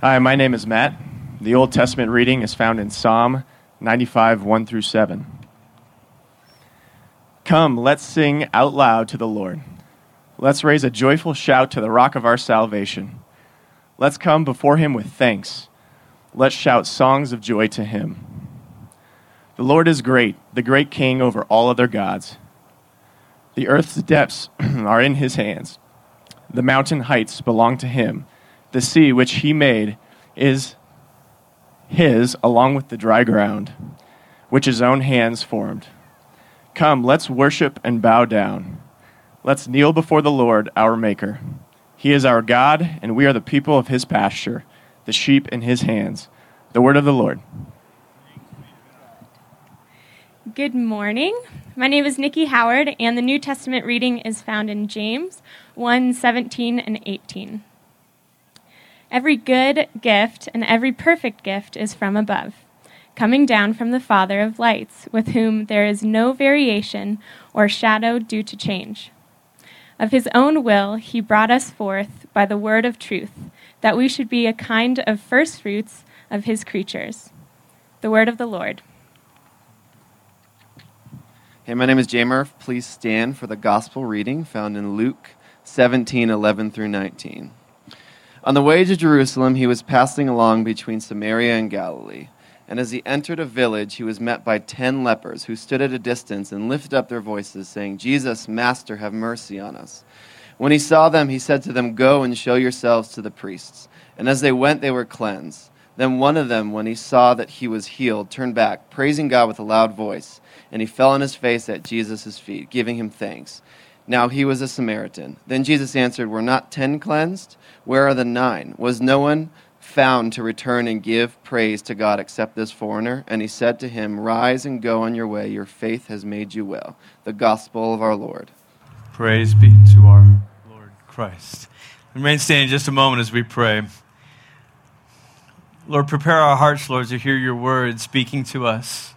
Hi, my name is Matt. The Old Testament reading is found in Psalm 95, 1 through 7. Come, let's sing out loud to the Lord. Let's raise a joyful shout to the rock of our salvation. Let's come before him with thanks. Let's shout songs of joy to him. The Lord is great, the great King over all other gods. The earth's depths are in his hands. The mountain heights belong to him the sea which he made is his along with the dry ground, which his own hands formed. Come, let's worship and bow down. Let's kneel before the Lord, our Maker. He is our God, and we are the people of his pasture, the sheep in his hands. The word of the Lord. Good morning. My name is Nikki Howard, and the New Testament reading is found in James 1 17 and 18. Every good gift and every perfect gift is from above, coming down from the Father of lights, with whom there is no variation or shadow due to change. Of his own will, he brought us forth by the word of truth, that we should be a kind of first fruits of his creatures. The word of the Lord. Hey, my name is Jay Murph. Please stand for the gospel reading found in Luke 17 11 through 19. On the way to Jerusalem, he was passing along between Samaria and Galilee. And as he entered a village, he was met by ten lepers who stood at a distance and lifted up their voices, saying, Jesus, Master, have mercy on us. When he saw them, he said to them, Go and show yourselves to the priests. And as they went, they were cleansed. Then one of them, when he saw that he was healed, turned back, praising God with a loud voice. And he fell on his face at Jesus' feet, giving him thanks. Now he was a Samaritan. Then Jesus answered, Were not ten cleansed? Where are the nine? Was no one found to return and give praise to God except this foreigner? And he said to him, Rise and go on your way. Your faith has made you well. The gospel of our Lord. Praise be to our Lord Christ. Remain standing just a moment as we pray. Lord, prepare our hearts, Lord, to hear your word speaking to us.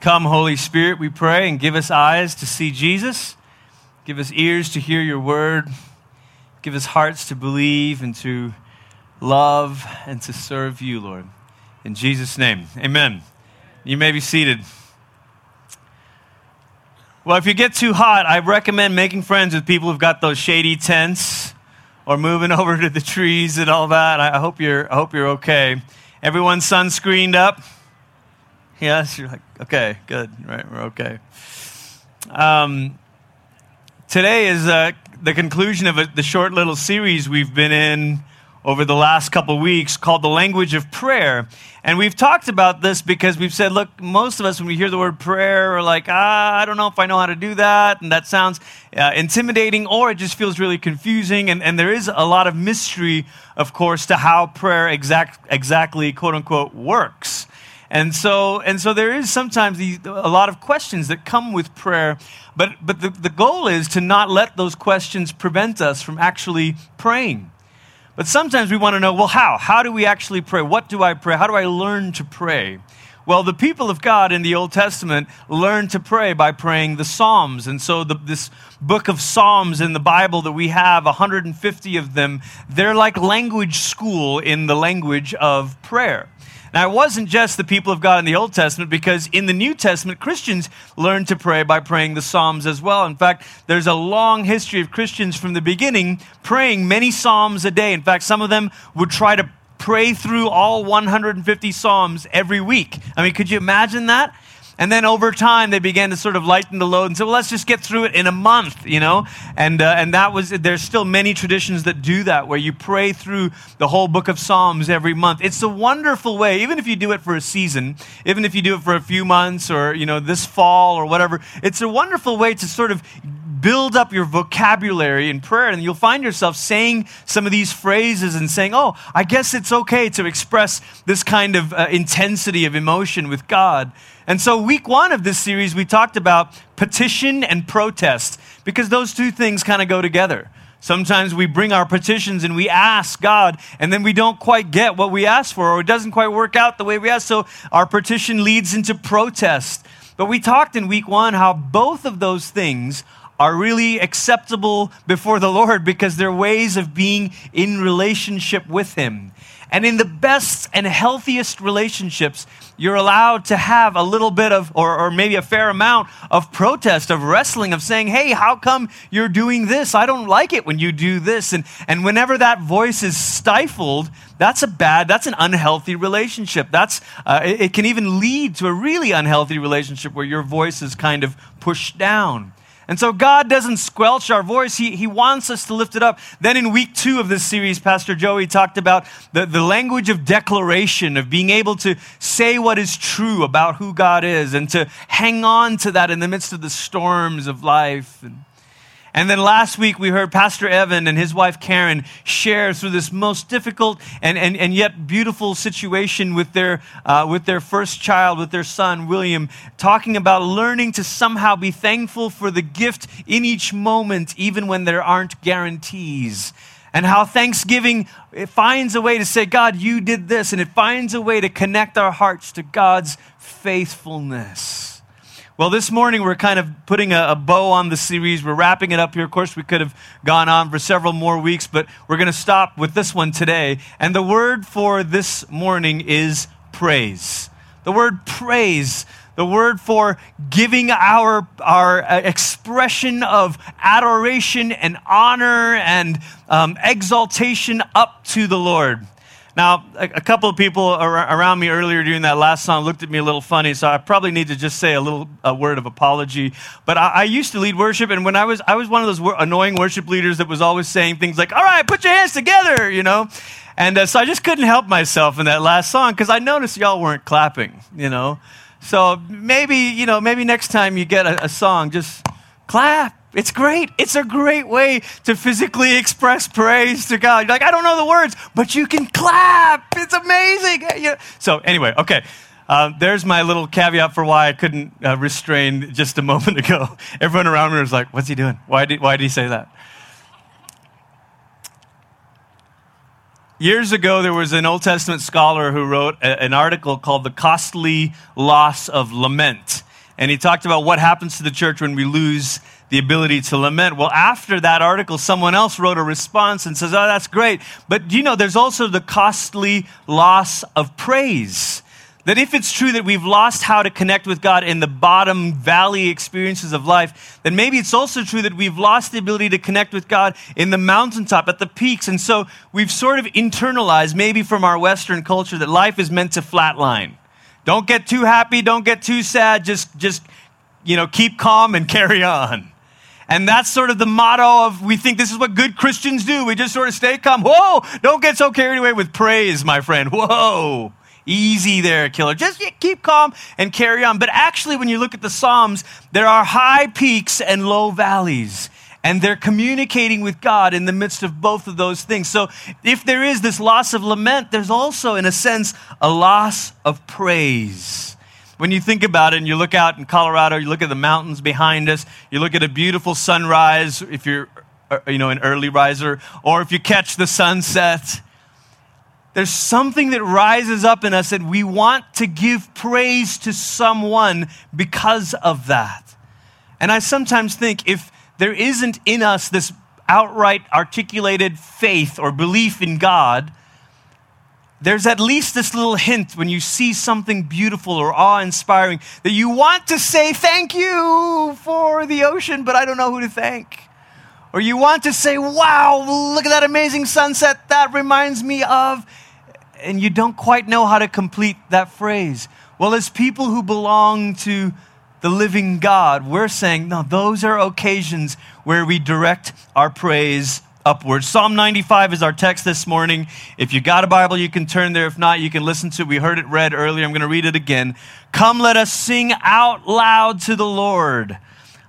Come, Holy Spirit, we pray, and give us eyes to see Jesus Give us ears to hear your word. Give us hearts to believe and to love and to serve you, Lord. In Jesus' name, amen. You may be seated. Well, if you get too hot, I recommend making friends with people who've got those shady tents or moving over to the trees and all that. I hope you're, I hope you're okay. Everyone sunscreened up? Yes, you're like, okay, good, right, we're okay. Um, Today is uh, the conclusion of a, the short little series we've been in over the last couple weeks called The Language of Prayer. And we've talked about this because we've said, look, most of us, when we hear the word prayer, are like, ah, I don't know if I know how to do that. And that sounds uh, intimidating, or it just feels really confusing. And, and there is a lot of mystery, of course, to how prayer exact, exactly, quote unquote, works. And so, and so there is sometimes these, a lot of questions that come with prayer, but, but the, the goal is to not let those questions prevent us from actually praying. But sometimes we want to know, well, how? How do we actually pray? What do I pray? How do I learn to pray? Well, the people of God in the Old Testament learned to pray by praying the Psalms. And so, the, this book of Psalms in the Bible that we have, 150 of them, they're like language school in the language of prayer. Now, it wasn't just the people of God in the Old Testament, because in the New Testament, Christians learned to pray by praying the Psalms as well. In fact, there's a long history of Christians from the beginning praying many Psalms a day. In fact, some of them would try to pray through all 150 Psalms every week. I mean, could you imagine that? And then over time, they began to sort of lighten the load and say, well, let's just get through it in a month, you know? And, uh, and that was, there's still many traditions that do that, where you pray through the whole book of Psalms every month. It's a wonderful way, even if you do it for a season, even if you do it for a few months or, you know, this fall or whatever, it's a wonderful way to sort of build up your vocabulary in prayer and you'll find yourself saying some of these phrases and saying oh i guess it's okay to express this kind of uh, intensity of emotion with god and so, week one of this series, we talked about petition and protest because those two things kind of go together. Sometimes we bring our petitions and we ask God, and then we don't quite get what we ask for, or it doesn't quite work out the way we ask. So, our petition leads into protest. But we talked in week one how both of those things are really acceptable before the Lord because they're ways of being in relationship with Him. And in the best and healthiest relationships, you're allowed to have a little bit of, or, or maybe a fair amount of protest, of wrestling, of saying, hey, how come you're doing this? I don't like it when you do this. And, and whenever that voice is stifled, that's a bad, that's an unhealthy relationship. That's, uh, it, it can even lead to a really unhealthy relationship where your voice is kind of pushed down. And so God doesn't squelch our voice. He, he wants us to lift it up. Then in week two of this series, Pastor Joey talked about the, the language of declaration, of being able to say what is true about who God is and to hang on to that in the midst of the storms of life. And, and then last week, we heard Pastor Evan and his wife Karen share through this most difficult and, and, and yet beautiful situation with their, uh, with their first child, with their son, William, talking about learning to somehow be thankful for the gift in each moment, even when there aren't guarantees. And how Thanksgiving it finds a way to say, God, you did this, and it finds a way to connect our hearts to God's faithfulness. Well, this morning we're kind of putting a, a, bow on the series. We're wrapping it up here. Of course, we could have gone on for several more weeks, but we're going to stop with this one today. And the word for this morning is praise. The word praise, the word for giving our, our uh, expression of adoration and honor and um, exaltation up to the Lord. Now, a, a couple of people ar- around me earlier during that last song looked at me a little funny, so I probably need to just say a little a word of apology. But I, I used to lead worship, and when I was I was one of those wor- annoying worship leaders that was always saying things like, "All right, put your hands together," you know. And uh, so I just couldn't help myself in that last song because I noticed y'all weren't clapping, you know. So maybe you know maybe next time you get a, a song, just clap it's great. It's a great way to physically express praise to God. You're like, I don't know the words, but you can clap. It's amazing. So, anyway, okay. Uh, there's my little caveat for why I couldn't uh, restrain just a moment ago. Everyone around me was like, What's he doing? Why did, why did he say that? Years ago, there was an Old Testament scholar who wrote a, an article called The Costly Loss of Lament. And he talked about what happens to the church when we lose the ability to lament. Well, after that article, someone else wrote a response and says, Oh, that's great. But you know, there's also the costly loss of praise. That if it's true that we've lost how to connect with God in the bottom valley experiences of life, then maybe it's also true that we've lost the ability to connect with God in the mountaintop, at the peaks. And so we've sort of internalized, maybe from our Western culture, that life is meant to flatline. Don't get too happy, don't get too sad, just, just you know, keep calm and carry on. And that's sort of the motto of we think this is what good Christians do. We just sort of stay calm. Whoa, don't get so carried away with praise, my friend. Whoa. Easy there, killer. Just keep calm and carry on. But actually, when you look at the Psalms, there are high peaks and low valleys. And they're communicating with God in the midst of both of those things. So, if there is this loss of lament, there's also, in a sense, a loss of praise. When you think about it and you look out in Colorado, you look at the mountains behind us, you look at a beautiful sunrise if you're uh, you know an early riser or if you catch the sunset, there's something that rises up in us that we want to give praise to someone because of that. And I sometimes think if there isn't in us this outright articulated faith or belief in God, there's at least this little hint when you see something beautiful or awe inspiring that you want to say thank you for the ocean, but I don't know who to thank. Or you want to say, wow, look at that amazing sunset, that reminds me of, and you don't quite know how to complete that phrase. Well, as people who belong to the living God, we're saying, no, those are occasions where we direct our praise upwards. Psalm 95 is our text this morning. If you got a Bible, you can turn there. If not, you can listen to it. We heard it read earlier. I'm going to read it again. Come, let us sing out loud to the Lord.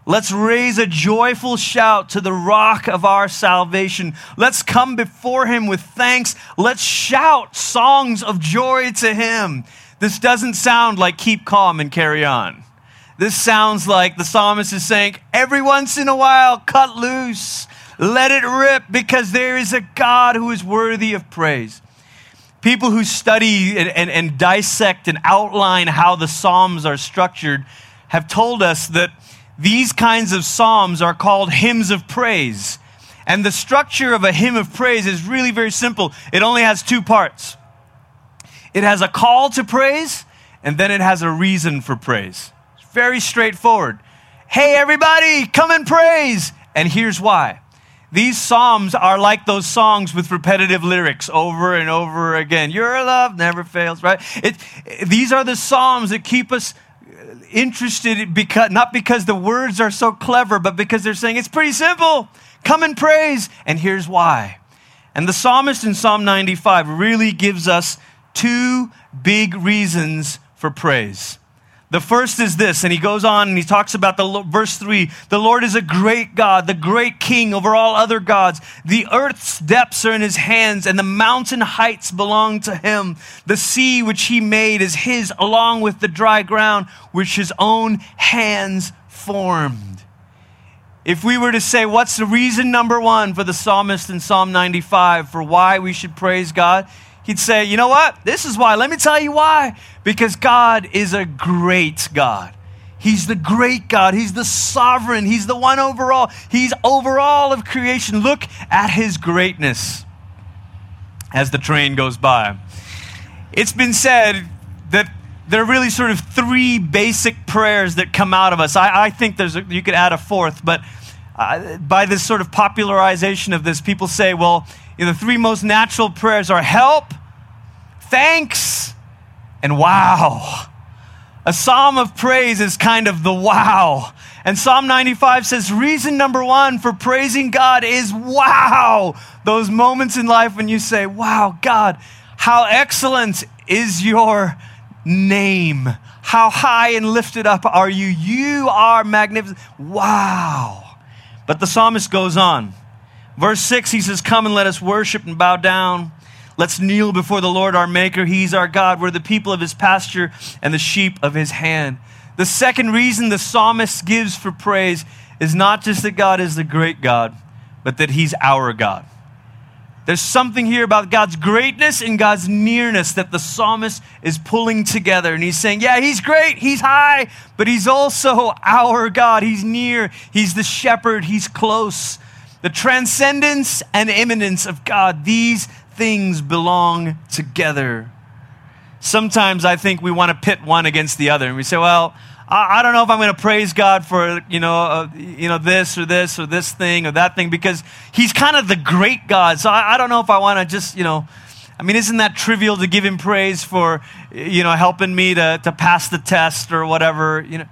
Let's raise a joyful shout to the rock of our salvation. Let's come before him with thanks. Let's shout songs of joy to him. This doesn't sound like keep calm and carry on. This sounds like the psalmist is saying, every once in a while, cut loose let it rip because there is a God who is worthy of praise. People who study and, and, and dissect and outline how the Psalms are structured have told us that these kinds of Psalms are called hymns of praise. And the structure of a hymn of praise is really very simple. It only has two parts. it has a call to praise, and then it has a reason for praise. It's very straightforward. Hey, everybody, come and praise. And here's why. These psalms are like those songs with repetitive lyrics over and over again. Your love never fails, right? It, these are the psalms that keep us interested because not because the words are so clever, but because they're saying it's pretty simple. Come and praise, and here's why. And the psalmist in Psalm 95 really gives us two big reasons for praise. The first is this, and he goes on and he talks about the verse 3 the Lord is a great God, the great king over all other gods. The earth's depths are in his hands, and the mountain heights belong to him. The sea which he made is his, along with the dry ground which his own hands formed. If we were to say, what's the reason number one for the psalmist in Psalm 95 for why we should praise God? He'd say, You know what? This is why. Let me tell you why. Because God is a great God. He's the great God. He's the sovereign. He's the one overall. He's over all of creation. Look at his greatness as the train goes by. It's been said that there are really sort of three basic prayers that come out of us. I, I think there's a, you could add a fourth, but uh, by this sort of popularization of this, people say, well, you know, the three most natural prayers are help, thanks, and wow. A psalm of praise is kind of the wow. And Psalm 95 says, reason number one for praising God is wow. Those moments in life when you say, wow, God, how excellent is your name. How high and lifted up are you? You are magnificent. Wow. But the psalmist goes on. Verse 6, he says, Come and let us worship and bow down. Let's kneel before the Lord our Maker. He's our God. We're the people of his pasture and the sheep of his hand. The second reason the psalmist gives for praise is not just that God is the great God, but that he's our God. There's something here about God's greatness and God's nearness that the psalmist is pulling together. And he's saying, Yeah, he's great, he's high, but he's also our God. He's near, he's the shepherd, he's close. The transcendence and immanence of God, these things belong together. Sometimes I think we want to pit one against the other, and we say, well, I, don't know if I'm going to praise God for you know, uh, you know this or this or this thing or that thing because He's kind of the great God. So I, I don't know if I want to just you know. I mean, isn't that trivial to give him praise for, you know, helping me to, to pass the test or whatever, you know?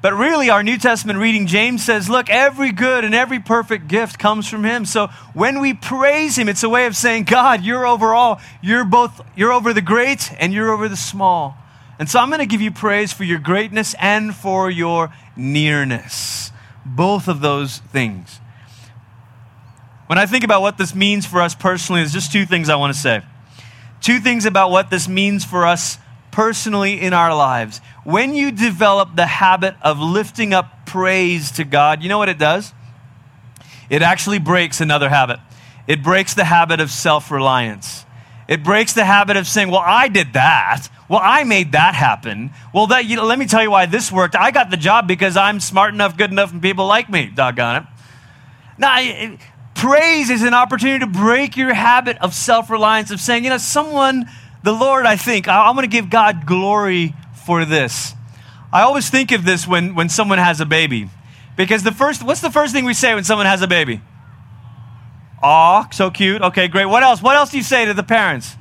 But really, our New Testament reading, James says, look, every good and every perfect gift comes from him. So when we praise him, it's a way of saying, God, you're over all. You're both, you're over the great and you're over the small. And so I'm going to give you praise for your greatness and for your nearness. Both of those things. When I think about what this means for us personally, there's just two things I want to say. Two things about what this means for us personally in our lives. When you develop the habit of lifting up praise to God, you know what it does? It actually breaks another habit. It breaks the habit of self reliance. It breaks the habit of saying, Well, I did that. Well, I made that happen. Well, that, you know, let me tell you why this worked. I got the job because I'm smart enough, good enough, and people like me. Doggone it. Now, praise is an opportunity to break your habit of self reliance, of saying, you know, someone the Lord, I think, I'm going to give God glory for this. I always think of this when, when someone has a baby. Because the first, what's the first thing we say when someone has a baby? Aw, so cute. Okay, great. What else? What else do you say to the parents?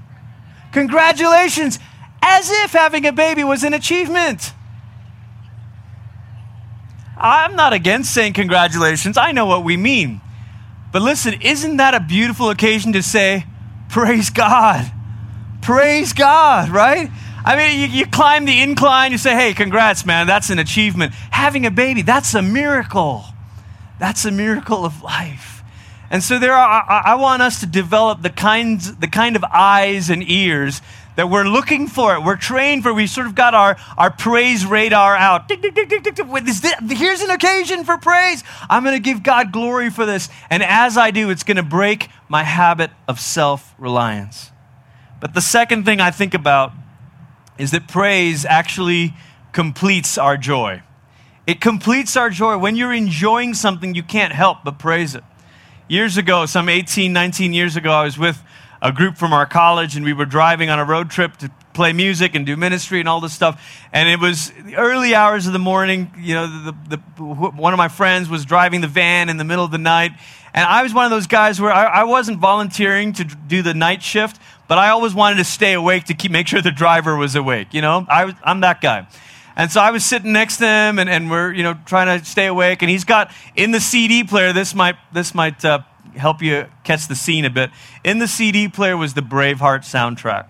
Congratulations, as if having a baby was an achievement. I'm not against saying congratulations. I know what we mean. But listen, isn't that a beautiful occasion to say, Praise God? Praise God, right? I mean, you, you, climb the incline, you say, hey, congrats, man, that's an achievement. Having a baby, that's a miracle. That's a miracle of life. And so there are, I, I want us to develop the kinds, the kind of eyes and ears that we're looking for it. We're trained for. We sort of got our, our praise radar out. Here's an occasion for praise. I'm going to give God glory for this. And as I do, it's going to break my habit of self reliance. But the second thing I think about is that praise actually completes our joy. It completes our joy. When you're enjoying something, you can't help but praise it. Years ago, some 18, 19 years ago, I was with a group from our college, and we were driving on a road trip to play music and do ministry and all this stuff. And it was early hours of the morning. You know, the, the, one of my friends was driving the van in the middle of the night. And I was one of those guys where I, I wasn't volunteering to do the night shift, but I always wanted to stay awake to keep make sure the driver was awake. You know, I was, I'm that guy. And so I was sitting next to him, and, and we're you know trying to stay awake. And he's got in the CD player. This might this might uh, help you catch the scene a bit. In the CD player was the Braveheart soundtrack.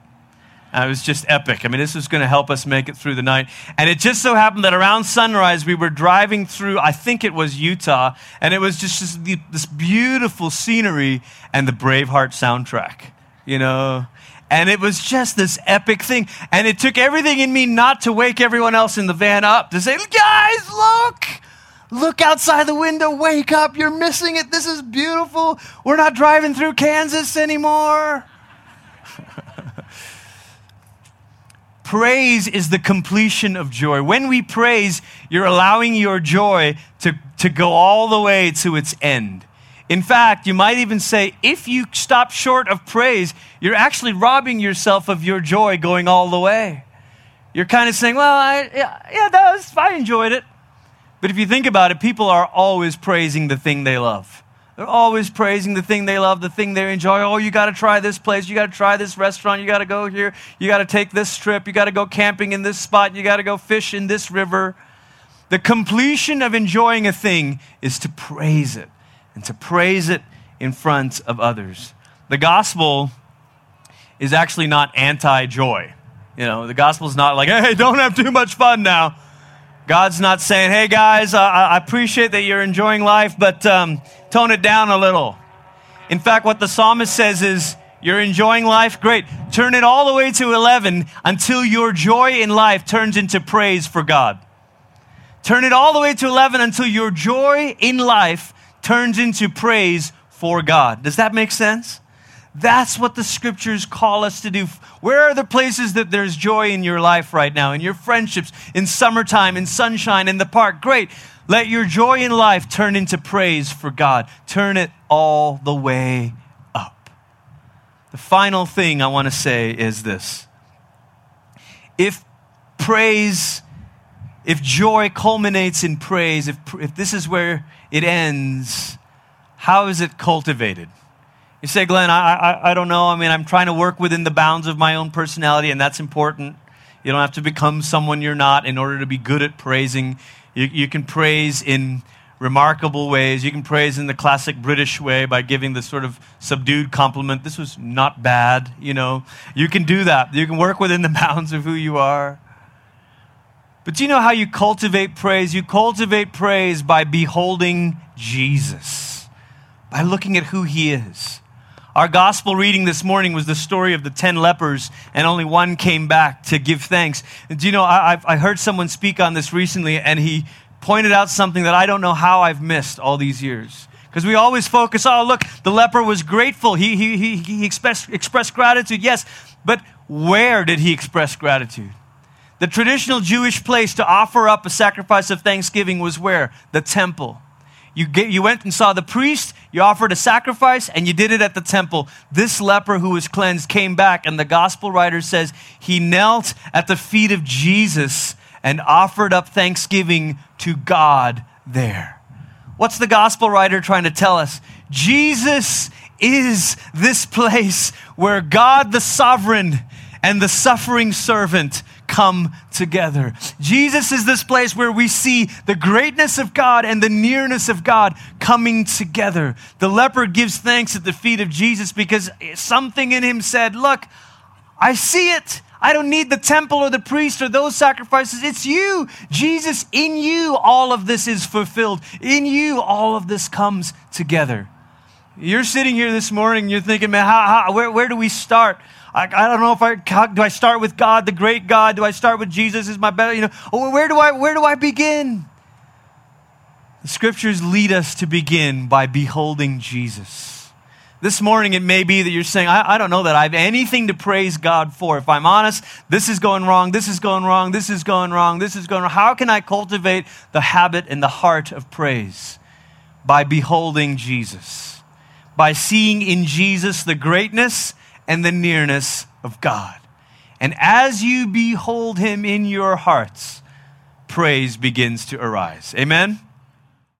Uh, it was just epic. I mean, this was going to help us make it through the night. And it just so happened that around sunrise, we were driving through, I think it was Utah, and it was just, just this beautiful scenery and the Braveheart soundtrack, you know? And it was just this epic thing. And it took everything in me not to wake everyone else in the van up to say, guys, look! Look outside the window, wake up, you're missing it. This is beautiful. We're not driving through Kansas anymore. Praise is the completion of joy. When we praise, you're allowing your joy to, to go all the way to its end. In fact, you might even say if you stop short of praise, you're actually robbing yourself of your joy going all the way. You're kind of saying, well, I, yeah, yeah, that was, I enjoyed it. But if you think about it, people are always praising the thing they love. They're always praising the thing they love, the thing they enjoy. Oh, you got to try this place. You got to try this restaurant. You got to go here. You got to take this trip. You got to go camping in this spot. You got to go fish in this river. The completion of enjoying a thing is to praise it and to praise it in front of others. The gospel is actually not anti joy. You know, the gospel is not like, hey, don't have too much fun now. God's not saying, hey guys, I, I appreciate that you're enjoying life, but um, tone it down a little. In fact, what the psalmist says is, you're enjoying life? Great. Turn it all the way to 11 until your joy in life turns into praise for God. Turn it all the way to 11 until your joy in life turns into praise for God. Does that make sense? That's what the scriptures call us to do. Where are the places that there's joy in your life right now, in your friendships, in summertime, in sunshine, in the park? Great. Let your joy in life turn into praise for God. Turn it all the way up. The final thing I want to say is this if praise, if joy culminates in praise, if, if this is where it ends, how is it cultivated? You say, Glenn, I, I, I don't know. I mean, I'm trying to work within the bounds of my own personality, and that's important. You don't have to become someone you're not in order to be good at praising. You, you can praise in remarkable ways. You can praise in the classic British way by giving the sort of subdued compliment. This was not bad, you know. You can do that. You can work within the bounds of who you are. But do you know how you cultivate praise? You cultivate praise by beholding Jesus, by looking at who he is. Our gospel reading this morning was the story of the 10 lepers, and only one came back to give thanks. And do you know, I, I heard someone speak on this recently, and he pointed out something that I don't know how I've missed all these years. Because we always focus, oh, look, the leper was grateful. He, he, he, he expressed, expressed gratitude, yes, but where did he express gratitude? The traditional Jewish place to offer up a sacrifice of thanksgiving was where? The temple. You, get, you went and saw the priest, you offered a sacrifice, and you did it at the temple. This leper who was cleansed came back, and the gospel writer says he knelt at the feet of Jesus and offered up thanksgiving to God there. What's the gospel writer trying to tell us? Jesus is this place where God the sovereign and the suffering servant come together. Jesus is this place where we see the greatness of God and the nearness of God coming together. The leper gives thanks at the feet of Jesus because something in him said, Look, I see it. I don't need the temple or the priest or those sacrifices. It's you, Jesus. In you, all of this is fulfilled. In you, all of this comes together. You're sitting here this morning, you're thinking, man, how, how, where, where do we start? I, I don't know if I do I start with God, the great God? Do I start with Jesus is my better? You know, oh, where do I where do I begin? The scriptures lead us to begin by beholding Jesus. This morning, it may be that you're saying, I, I, don't know that I have anything to praise God for. If I'm honest, this is going wrong, this is going wrong, this is going wrong, this is going wrong. How can I cultivate the habit and the heart of praise? By beholding Jesus, by seeing in Jesus the greatness and the nearness of God. And as you behold him in your hearts, praise begins to arise. Amen?